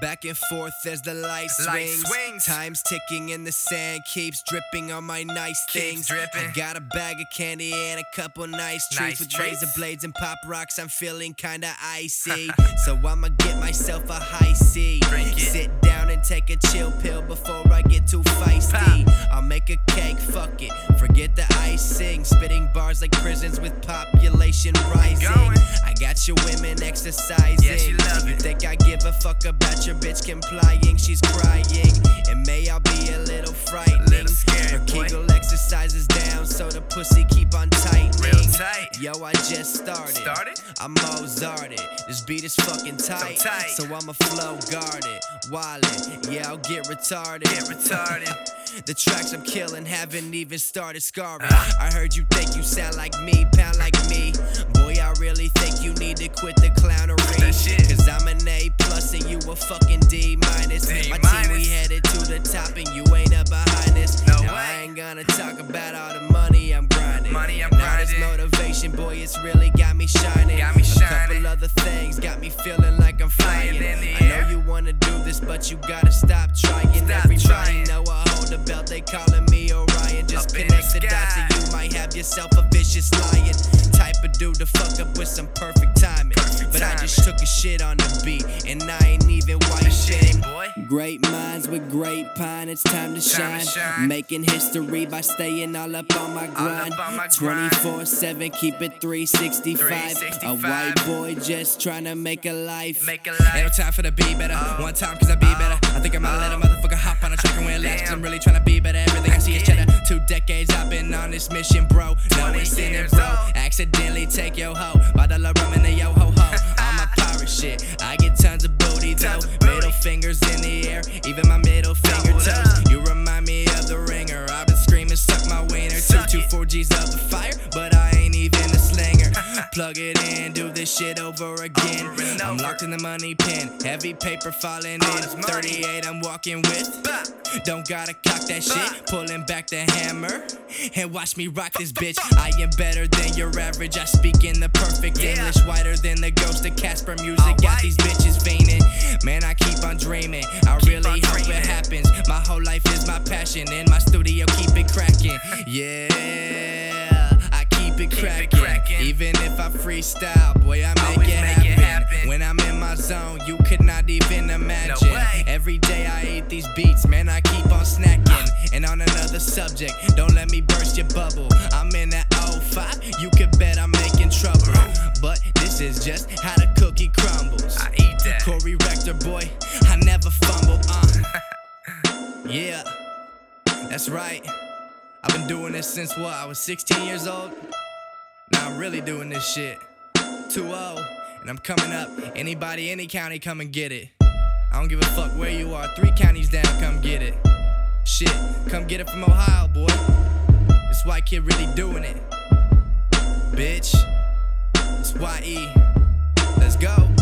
Back and forth as the light swings. swings. Time's ticking and the sand keeps dripping on my nice Keeps things. dripping. I got a bag of candy and a couple nice treats Nice with treats. razor blades and pop rocks. I'm feeling kinda icy, so I'ma get myself a high C. Sit down and take a chill pill before I get too feisty. I'll make a cake, fuck it, forget the icing. Spitting bars like prisons with population rising. going. I got your women exercising. Yeah, she fuck about your bitch complying? She's crying. And may I be a little frightening. Little scary, Her. Kegel exercises down, so the pussy keep Yo, I just started. Started? I'm Mozarted. This beat is fucking tight. tight. So I'ma flow guarded. Wildin'. Yeah, I'll get retarded. Get retarded. The tracks I'm killing haven't even started scarring. Uh. I heard you think you sound like me, pound like me. Boy, I really think you need to quit the clownery. Cause I'm an A plus and you a fucking D minus. D My team, we headed to the top and you ain't up behind us. No now, way. I ain't gonna talk about all the motivation, boy, it's really got me shining. Got me A couple other things got me feeling like I'm flying. Flying in the I know you wanna do this, but you gotta stop trying. Stop Everybody trying. know I hold the belt, they calling me Orion. Just Up connect the the dots and you might have yourself a vicious lion. Type of dude to fuck up with some perfect timing. But I just took a shit on the beat, and I ain't even white Shit. Great minds with great pine, it's time to shine. Making history by staying all up on my grind. on my grind. 24 7, keep it 365. A white boy just trying to make a life. Make a Ain't no time for the be better. Oh. One time cause I be better. I think I might let a motherfucker hop on a track and win last cause I'm really trying to be better. Everything I see is cheddar. Two decades I've been on this mission, bro. No 20 it's in it, bro. Accidentally take your hoe. Bottle of rum in the yo shit. I get tons of booty though. Middle fingers in the air. Even my Plug it in, do this shit over again. Over I'm over. locked in the money pen. Heavy paper falling All in. 38 I'm walking with. Bah. Don't gotta cock that Bah. shit. Pulling back the hammer. And watch me rock this bitch. I am better than your average. I speak in the perfect Yeah. English. Whiter than the ghost of Casper music. Got these bitches fiending. Man, I keep on dreaming. I Keep really hope dreaming. it happens. My whole life is my passion. In my studio, keep it cracking. Yeah, keep it Keep it cracking. cracking. Even if I freestyle, boy, I make, Always it, make it happen. happen. When I'm in my zone, you could not even imagine. way. Every day I eat these beats, man, I keep on snacking. And on another subject, don't let me burst your bubble. I'm in that 05, you could bet I'm making trouble. But this is just how the cookie crumbles. I eat that. Corey Rector, boy, I never fumble. Uh. yeah, that's right. I've been doing this since what? I was 16 years old. Now I'm really doing this shit. 2-0, and I'm coming up. Anybody, any county, come and get it. I don't give a fuck where you are. Three counties down, come get it. Shit, come get it from Ohio, boy. This white kid really doing it. Bitch, it's YE. Let's go.